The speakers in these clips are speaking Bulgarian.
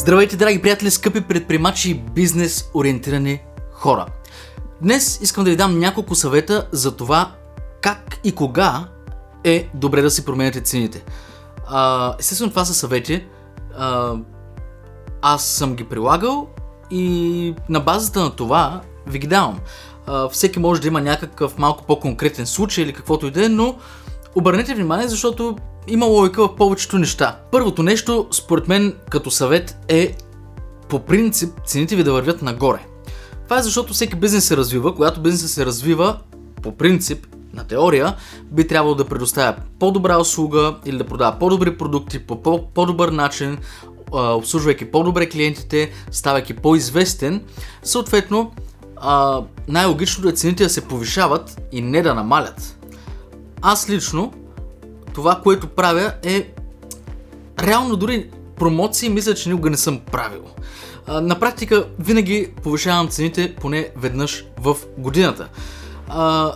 Здравейте, драги приятели, скъпи предприемачи и бизнес ориентирани хора. Днес искам да ви дам няколко съвета за това как и кога е добре да си променяте цените. А, естествено, това са съвети. А, аз съм ги прилагал и на базата на това ви ги давам. А, всеки може да има някакъв малко по-конкретен случай или каквото и да е, но обърнете внимание, защото има логика в повечето неща. Първото нещо, според мен, като съвет е по принцип цените ви да вървят нагоре. Това е защото всеки бизнес се развива. Когато бизнесът се развива, по принцип, на теория, би трябвало да предоставя по-добра услуга или да продава по-добри продукти по по-добър начин, обслужвайки по-добре клиентите, ставайки по-известен. Съответно, най-логичното е цените да се повишават и не да намалят. Аз лично това, което правя е реално дори промоции мисля, че никога не съм правил. На практика винаги повишавам цените поне веднъж в годината.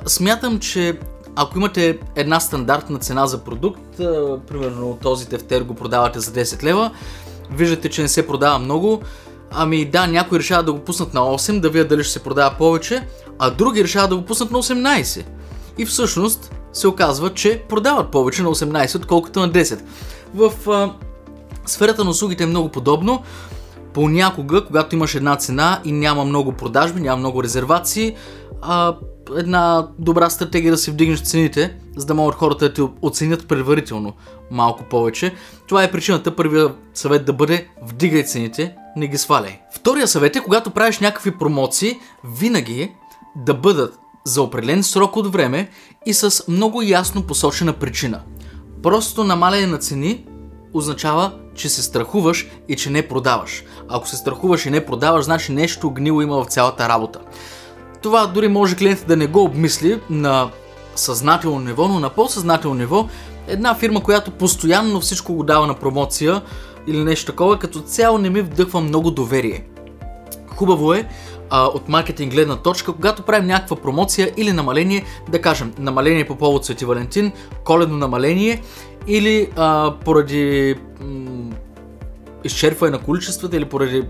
Смятам, че ако имате една стандартна цена за продукт, примерно този тефтер го продавате за 10 лева, виждате, че не се продава много, ами да, някои решават да го пуснат на 8, да видят дали ще се продава повече, а други решават да го пуснат на 18. И всъщност се оказва, че продават повече на 18, отколкото на 10. В а, сферата на услугите е много подобно. Понякога, когато имаш една цена и няма много продажби, няма много резервации, а, една добра стратегия да си вдигнеш цените, за да могат хората да те оценят предварително малко повече. Това е причината първия съвет да бъде вдигай цените, не ги сваляй. Втория съвет е, когато правиш някакви промоции, винаги да бъдат за определен срок от време и с много ясно посочена причина. Просто намаляне на цени означава, че се страхуваш и че не продаваш. Ако се страхуваш и не продаваш, значи нещо гнило има в цялата работа. Това дори може клиентът да не го обмисли на съзнателно ниво, но на по-съзнателно ниво една фирма, която постоянно всичко го дава на промоция или нещо такова, като цяло не ми вдъхва много доверие. Хубаво е а, от маркетинг гледна точка, когато правим някаква промоция или намаление, да кажем намаление по повод Свети Валентин, коледно намаление или а, поради м- изчерпване на количествата или поради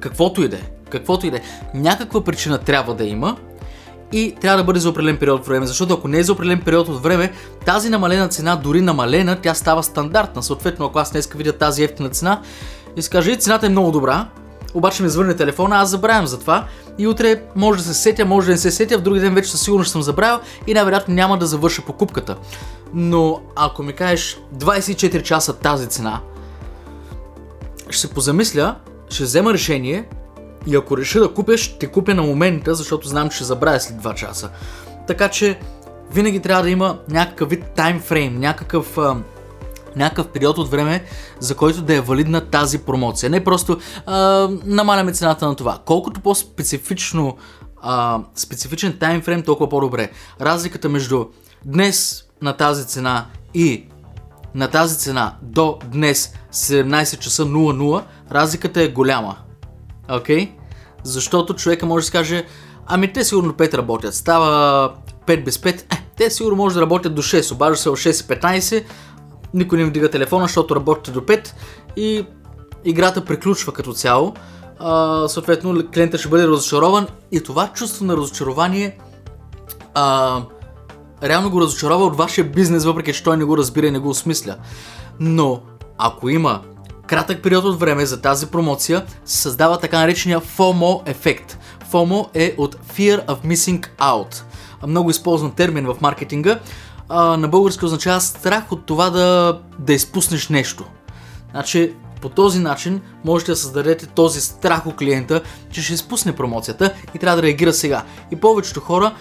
каквото и да е. Каквото и да е. Някаква причина трябва да има и трябва да бъде за определен период от време, защото ако не е за определен период от време, тази намалена цена, дори намалена, тя става стандартна. Съответно, ако аз днес видя тази ефтина цена и скажа, цената е много добра, обаче ми звърне телефона, аз забравям за това и утре може да се сетя, може да не се сетя, в други ден вече със сигурност съм забравил и най-вероятно няма да завърша покупката. Но ако ми кажеш 24 часа тази цена, ще се позамисля, ще взема решение и ако реша да купя, ще купя на момента, защото знам, че ще забравя след 2 часа. Така че винаги трябва да има някакъв вид таймфрейм, някакъв някакъв период от време, за който да е валидна тази промоция. Не просто а, намаляме цената на това. Колкото по-специфично а, специфичен таймфрейм, толкова по-добре. Разликата между днес на тази цена и на тази цена до днес 17 часа 00, разликата е голяма. Окей? Okay? Защото човека може да каже, ами те сигурно 5 работят, става 5 без 5, е, те сигурно може да работят до 6, обажда се в 6.15, никой не вдига телефона, защото работите до 5 и играта приключва като цяло. А, съответно, клиентът ще бъде разочарован и това чувство на разочарование а, реално го разочарова от вашия бизнес, въпреки че той не го разбира и не го осмисля. Но, ако има кратък период от време за тази промоция, се създава така наречения FOMO ефект. FOMO е от Fear of Missing Out. Много използван термин в маркетинга а, на български означава страх от това да, да изпуснеш нещо. Значи, по този начин можете да създадете този страх у клиента, че ще изпусне промоцията и трябва да реагира сега. И повечето хора,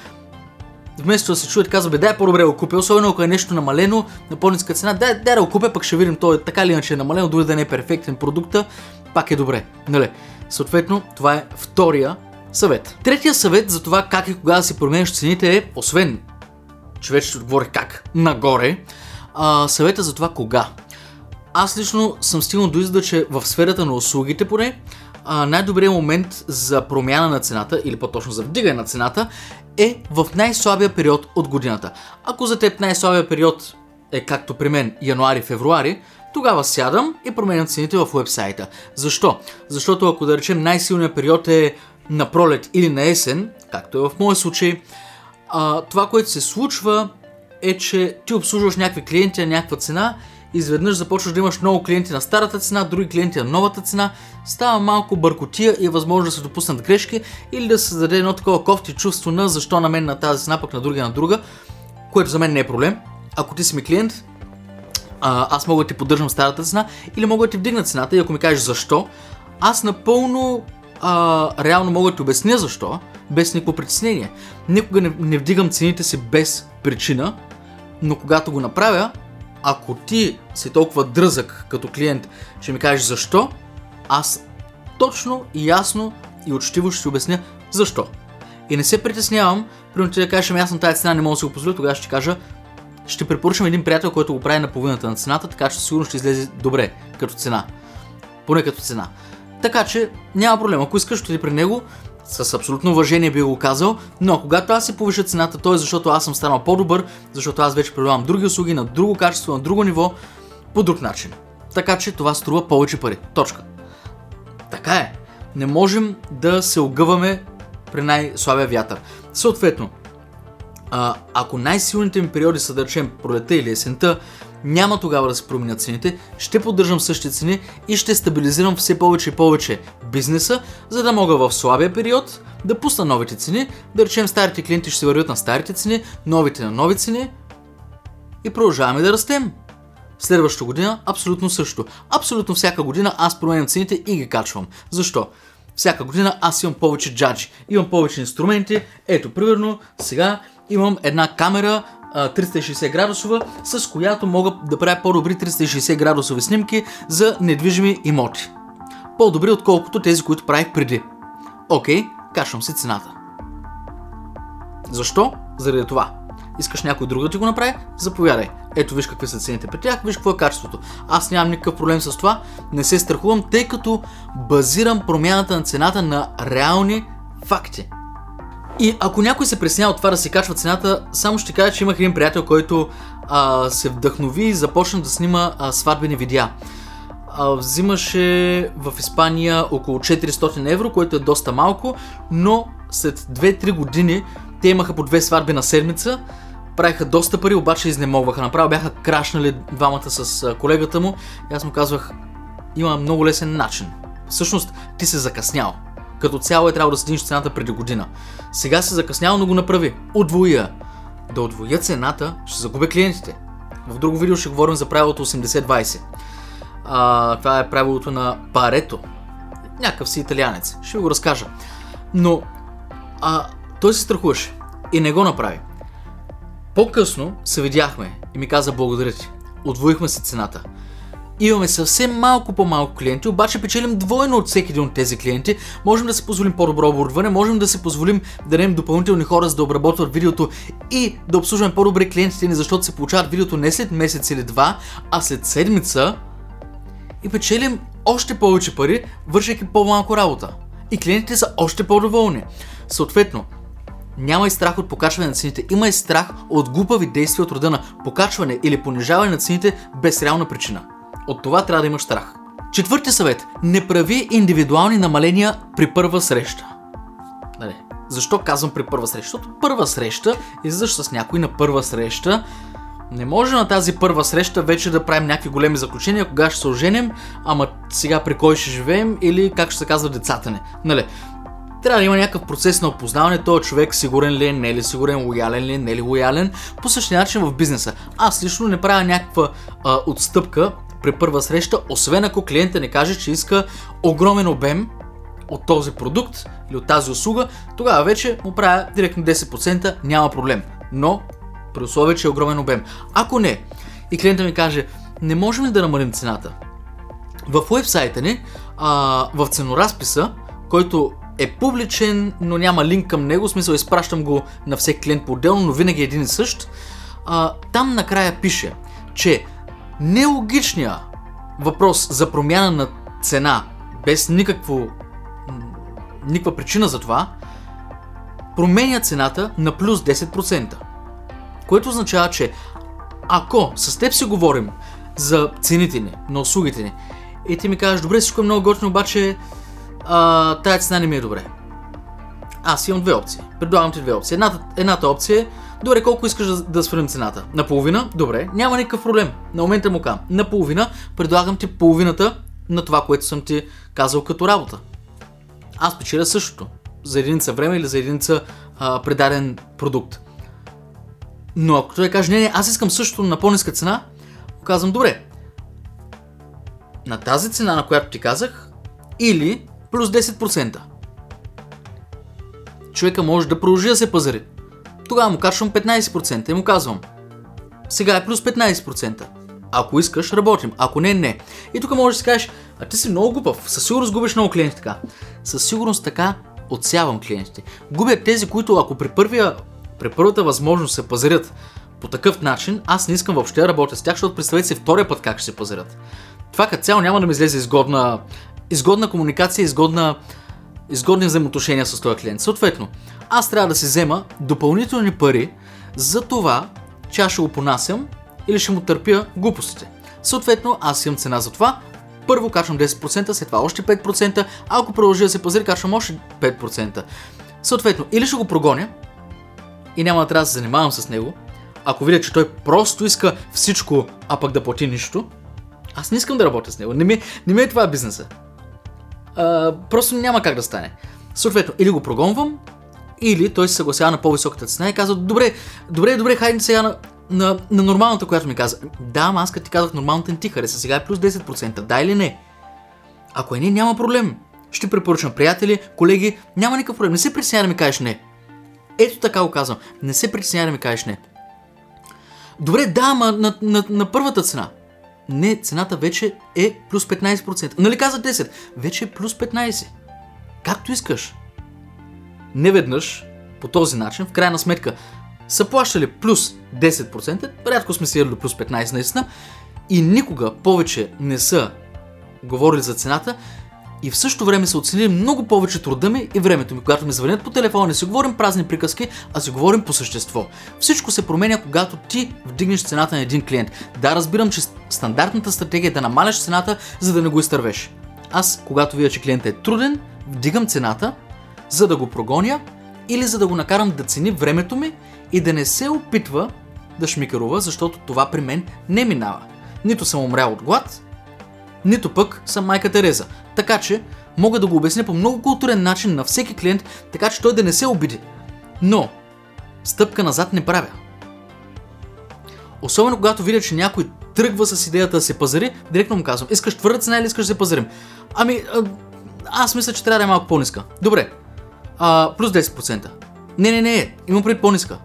вместо да се чуят, казват, бе, дай по-добре го купя, особено ако е нещо намалено на по-ниска цена, дай, дай да го купя, пък ще видим, то е така или иначе е намалено, дори да не е перфектен продукта, пак е добре. Нали? Съответно, това е втория съвет. Третия съвет за това как и кога да си променяш цените е, освен ще отговорих как, нагоре, а, съвета за това кога. Аз лично съм стигнал до извода, че в сферата на услугите поне, най-добрият момент за промяна на цената, или по-точно за вдигане на цената, е в най-слабия период от годината. Ако за теб най-слабия период е както при мен януари-февруари, тогава сядам и променям цените в уебсайта. Защо? Защото ако да речем най-силният период е на пролет или на есен, както е в моя случай, а, това, което се случва е, че ти обслужваш някакви клиенти на някаква цена, изведнъж започваш да имаш много клиенти на старата цена, други клиенти на новата цена, става малко бъркотия и е възможно да се допуснат грешки или да се създаде едно такова кофти чувство на защо на мен на тази цена, пък на другия на друга, което за мен не е проблем. Ако ти си ми клиент, а, аз мога да ти поддържам старата цена или мога да ти вдигна цената и ако ми кажеш защо, аз напълно а, реално мога да ти обясня защо, без никакво притеснение. Никога не, не вдигам цените си без причина, но когато го направя, ако ти си толкова дръзък като клиент, ще ми кажеш защо, аз точно и ясно и учтиво ще ти обясня защо. И не се притеснявам, примерно ти да кажеш, ами аз на тази цена не мога да си го позволя, тогава ще ти кажа, ще препоръчам един приятел, който го прави на половината на цената, така че сигурно ще излезе добре като цена. Поне като цена. Така че няма проблем. Ако искаш, ще при него. С абсолютно уважение би го казал, но когато аз си повиша цената, то е защото аз съм станал по-добър, защото аз вече предлагам други услуги на друго качество, на друго ниво, по друг начин. Така че това струва повече пари. Точка. Така е. Не можем да се огъваме при най-слабия вятър. Съответно, ако най-силните ми периоди са да речем пролета или есента, няма тогава да се променят цените, ще поддържам същите цени и ще стабилизирам все повече и повече бизнеса, за да мога в слабия период да пусна новите цени, да речем старите клиенти ще се вървят на старите цени, новите на нови цени и продължаваме да растем. Следващата година абсолютно също. Абсолютно всяка година аз променям цените и ги качвам. Защо? Всяка година аз имам повече джаджи, имам повече инструменти. Ето, примерно, сега имам една камера 360 градусова, с която мога да правя по-добри 360 градусови снимки за недвижими имоти. По-добри отколкото тези, които правих преди. Окей, качвам си цената. Защо? Заради това. Искаш някой друг да ти го направи? Заповядай. Ето виж какви са цените при тях, виж какво е качеството. Аз нямам никакъв проблем с това, не се страхувам, тъй като базирам промяната на цената на реални факти. И ако някой се преснява от това да си качва цената, само ще кажа, че имах един приятел, който а, се вдъхнови и започна да снима а, сватбени видеа. А, взимаше в Испания около 400 евро, което е доста малко, но след 2-3 години те имаха по две сватби на седмица, правиха доста пари, обаче изнемогваха. Направо бяха крашнали двамата с колегата му и аз му казвах, има много лесен начин. Всъщност, ти се закъснял. Като цяло е трябвало да седиш цената преди година. Сега се закъснява, но го направи. Отвоя. Да отвоя цената, ще загубя клиентите. В друго видео ще говорим за правилото 80-20. А, това е правилото на Парето. Някакъв си италианец. Ще го разкажа. Но а, той се страхуваше и не го направи. По-късно се видяхме и ми каза благодаря ти. Отвоихме се цената. Имаме съвсем малко по-малко клиенти, обаче печелим двойно от всеки един от тези клиенти. Можем да си позволим по-добро оборудване, можем да си позволим да дадем допълнителни хора за да обработват видеото и да обслужваме по-добре клиентите ни, защото се получават видеото не след месец или два, а след седмица и печелим още повече пари, вършайки по-малко работа. И клиентите са още по-доволни. Съответно, няма и страх от покачване на цените, има и страх от глупави действия от рода на покачване или понижаване на цените без реална причина. От това трябва да имаш страх. Четвърти съвет. Не прави индивидуални намаления при първа среща. Нали? Защо казвам при първа среща? Защото първа среща, излизаш с някой на първа среща, не може на тази първа среща вече да правим някакви големи заключения, кога ще се оженим, ама сега при кой ще живеем или как ще се казва децата ни. Нали? Трябва да има някакъв процес на опознаване, този човек сигурен ли е, не е ли сигурен, лоялен ли е, не е ли лоялен. По същия начин в бизнеса. Аз лично не правя някаква а, отстъпка при първа среща, освен ако клиента не каже, че иска огромен обем от този продукт или от тази услуга, тогава вече му правя директно 10%, няма проблем. Но при условие, че е огромен обем. Ако не, и клиента ми каже, не можем ли да намалим цената? В уебсайта ни, а, в ценоразписа, който е публичен, но няма линк към него, в смисъл изпращам го на всеки клиент по-отделно, но винаги е един и същ, а, там накрая пише, че нелогичния въпрос за промяна на цена, без никакво, никаква причина за това, променя цената на плюс 10%. Което означава, че ако с теб си говорим за цените ни, на услугите ни, и ти ми кажеш, добре, всичко е много готино, обаче а, тая цена не ми е добре. Аз имам две опции. Предлагам ти две опции. Едната, едната опция е, добре, колко искаш да, да свалим цената? Наполовина? Добре, няма никакъв проблем. На момента му кам. Наполовина предлагам ти половината на това, което съм ти казал като работа. Аз печеля същото. За единица време или за единица а, предаден продукт. Но ако той каже, не, не, аз искам същото на по-ниска цена, казвам, добре, на тази цена, на която ти казах, или плюс 10%. Човека може да продължи да се пазари. Тогава му качвам 15% и му казвам, сега е плюс 15%. Ако искаш, работим. Ако не, не. И тук можеш да си кажеш, а ти си много глупав. Със сигурност губиш много клиенти така. Със сигурност така отсявам клиентите. Губят тези, които ако при, първия, при първата възможност се пазарят по такъв начин, аз не искам въобще да работя с тях, защото представете си втория път как ще се пазарят. Това като цяло няма да ми излезе изгодна, изгодна комуникация, изгодна, изгодни взаимоотношения с този клиент. Съответно, аз трябва да си взема допълнителни пари за това, че аз ще го понасям или ще му търпя глупостите. Съответно, аз имам цена за това. Първо качвам 10%, след това още 5%, а ако продължи да се пазари, качвам още 5%. Съответно, или ще го прогоня и няма да трябва да се занимавам с него, ако видя, че той просто иска всичко, а пък да плати нищо, аз не искам да работя с него. Не ми, не ми е това бизнеса. Просто няма как да стане. Съответно, или го прогонвам, или той се съгласява на по-високата цена и казва, добре, добре, добре, хайде сега на, на, на нормалната, която ми каза. Да, ама аз като ти казах, нормалната не ти хареса, сега е плюс 10%, да или не? Ако е не, няма проблем. Ще препоръчам приятели, колеги, няма никакъв проблем. Не се притесняй да ми кажеш не. Ето така го казвам. Не се притесняй да ми кажеш не. Добре, да, ама на, на, на първата цена. Не, цената вече е плюс 15%. Нали каза 10? Вече е плюс 15%. Както искаш. Не веднъж, по този начин, в крайна сметка, са плащали плюс 10%, рядко сме си до плюс 15% наистина, и никога повече не са говорили за цената, и в същото време са оценили много повече труда ми и времето ми. Когато ми звънят по телефона, не си говорим празни приказки, а си говорим по същество. Всичко се променя, когато ти вдигнеш цената на един клиент. Да, разбирам, че стандартната стратегия е да намаляш цената, за да не го изтървеш. Аз, когато видя, че клиентът е труден, вдигам цената, за да го прогоня или за да го накарам да цени времето ми и да не се опитва да шмикарува, защото това при мен не минава. Нито съм умрял от глад, нито пък съм майка Тереза. Така че мога да го обясня по много културен начин на всеки клиент, така че той да не се обиди. Но стъпка назад не правя. Особено когато видя, че някой тръгва с идеята да се пазари, директно му казвам, искаш твърда цена или искаш да се пазарим? Ами, аз мисля, че трябва да е малко по-ниска. Добре, а, плюс 10%. Не, не, не, имам пред по-ниска.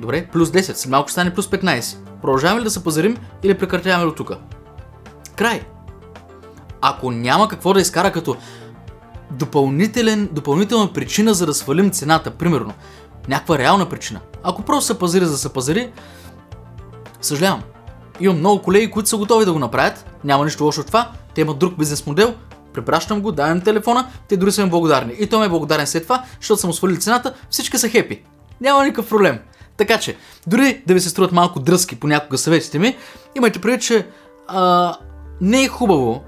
Добре, плюс 10, след малко ще стане плюс 15. Продължаваме ли да се пазарим или прекратяваме до тук? Край. Ако няма какво да изкара като допълнителен, допълнителна причина за да свалим цената, примерно, някаква реална причина. Ако просто се пазари за да се пазари, съжалявам. Имам много колеги, които са готови да го направят, няма нищо лошо от това, те имат друг бизнес модел, препращам го, давам телефона, те дори са ми благодарни. И той ме е благодарен след това, защото съм свалил цената, всички са хепи. Няма никакъв проблем. Така че, дори да ви се струват малко дръзки понякога съветите ми, имайте предвид, че а, не е хубаво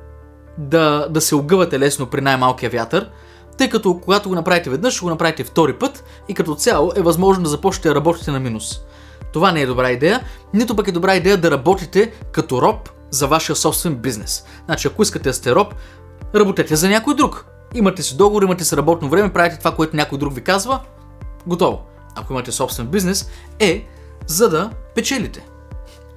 да, да се огъвате лесно при най-малкия вятър, тъй като когато го направите веднъж, ще го направите втори път и като цяло е възможно да започнете да работите на минус. Това не е добра идея, нито пък е добра идея да работите като роб за вашия собствен бизнес. Значи, ако искате да сте роб, работете за някой друг. Имате си договор, имате си работно време, правите това, което някой друг ви казва, готово. Ако имате собствен бизнес, е за да печелите.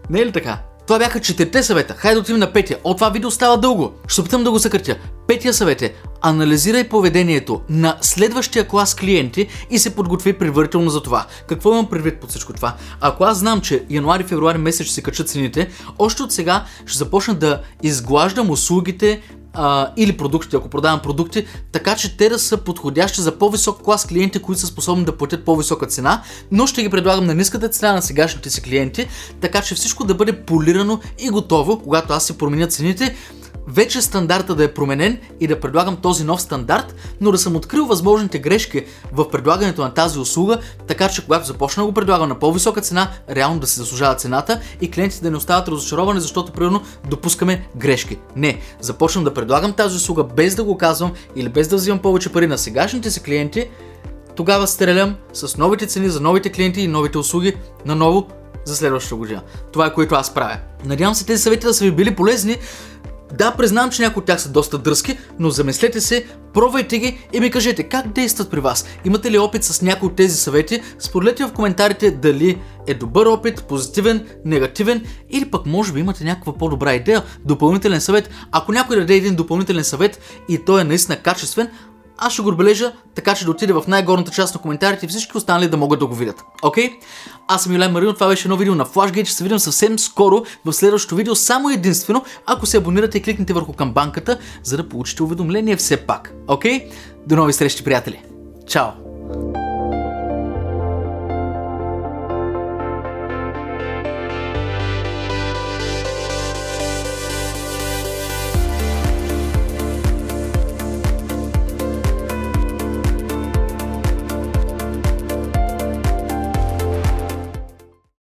Не е ли така? Това бяха четирите съвета. Хайде да отидем на петия. От това видео става дълго. Ще опитам да го съкратя. Петия съвет е анализирай поведението на следващия клас клиенти и се подготви предварително за това. Какво имам предвид под всичко това? Ако аз знам, че януари-февруари месец ще се качат цените, още от сега ще започна да изглаждам услугите, а, или продуктите, ако продавам продукти, така че те да са подходящи за по-висок клас клиенти, които са способни да платят по-висока цена, но ще ги предлагам на ниската цена на сегашните си клиенти, така че всичко да бъде полирано и готово, когато аз се променя цените вече стандарта да е променен и да предлагам този нов стандарт, но да съм открил възможните грешки в предлагането на тази услуга, така че когато започна да го предлагам на по-висока цена, реално да се заслужава цената и клиентите да не остават разочаровани, защото примерно допускаме грешки. Не, започвам да предлагам тази услуга без да го казвам или без да взимам повече пари на сегашните си клиенти, тогава стрелям с новите цени за новите клиенти и новите услуги наново за следващата година. Това е което аз правя. Надявам се тези съвети да са ви били полезни. Да, признавам, че някои от тях са доста дръзки, но замислете се, пробвайте ги и ми кажете как действат при вас. Имате ли опит с някои от тези съвети? Споделете в коментарите дали е добър опит, позитивен, негативен или пък може би имате някаква по-добра идея, допълнителен съвет. Ако някой даде един допълнителен съвет и той е наистина качествен, аз ще го отбележа, така че да отиде в най-горната част на коментарите и всички останали да могат да го видят. Окей? Okay? Аз съм Юлен Марино, това беше едно видео на Flashgate, ще се видим съвсем скоро в следващото видео, само единствено, ако се абонирате и кликнете върху камбанката, за да получите уведомление все пак. Окей? Okay? До нови срещи, приятели! Чао!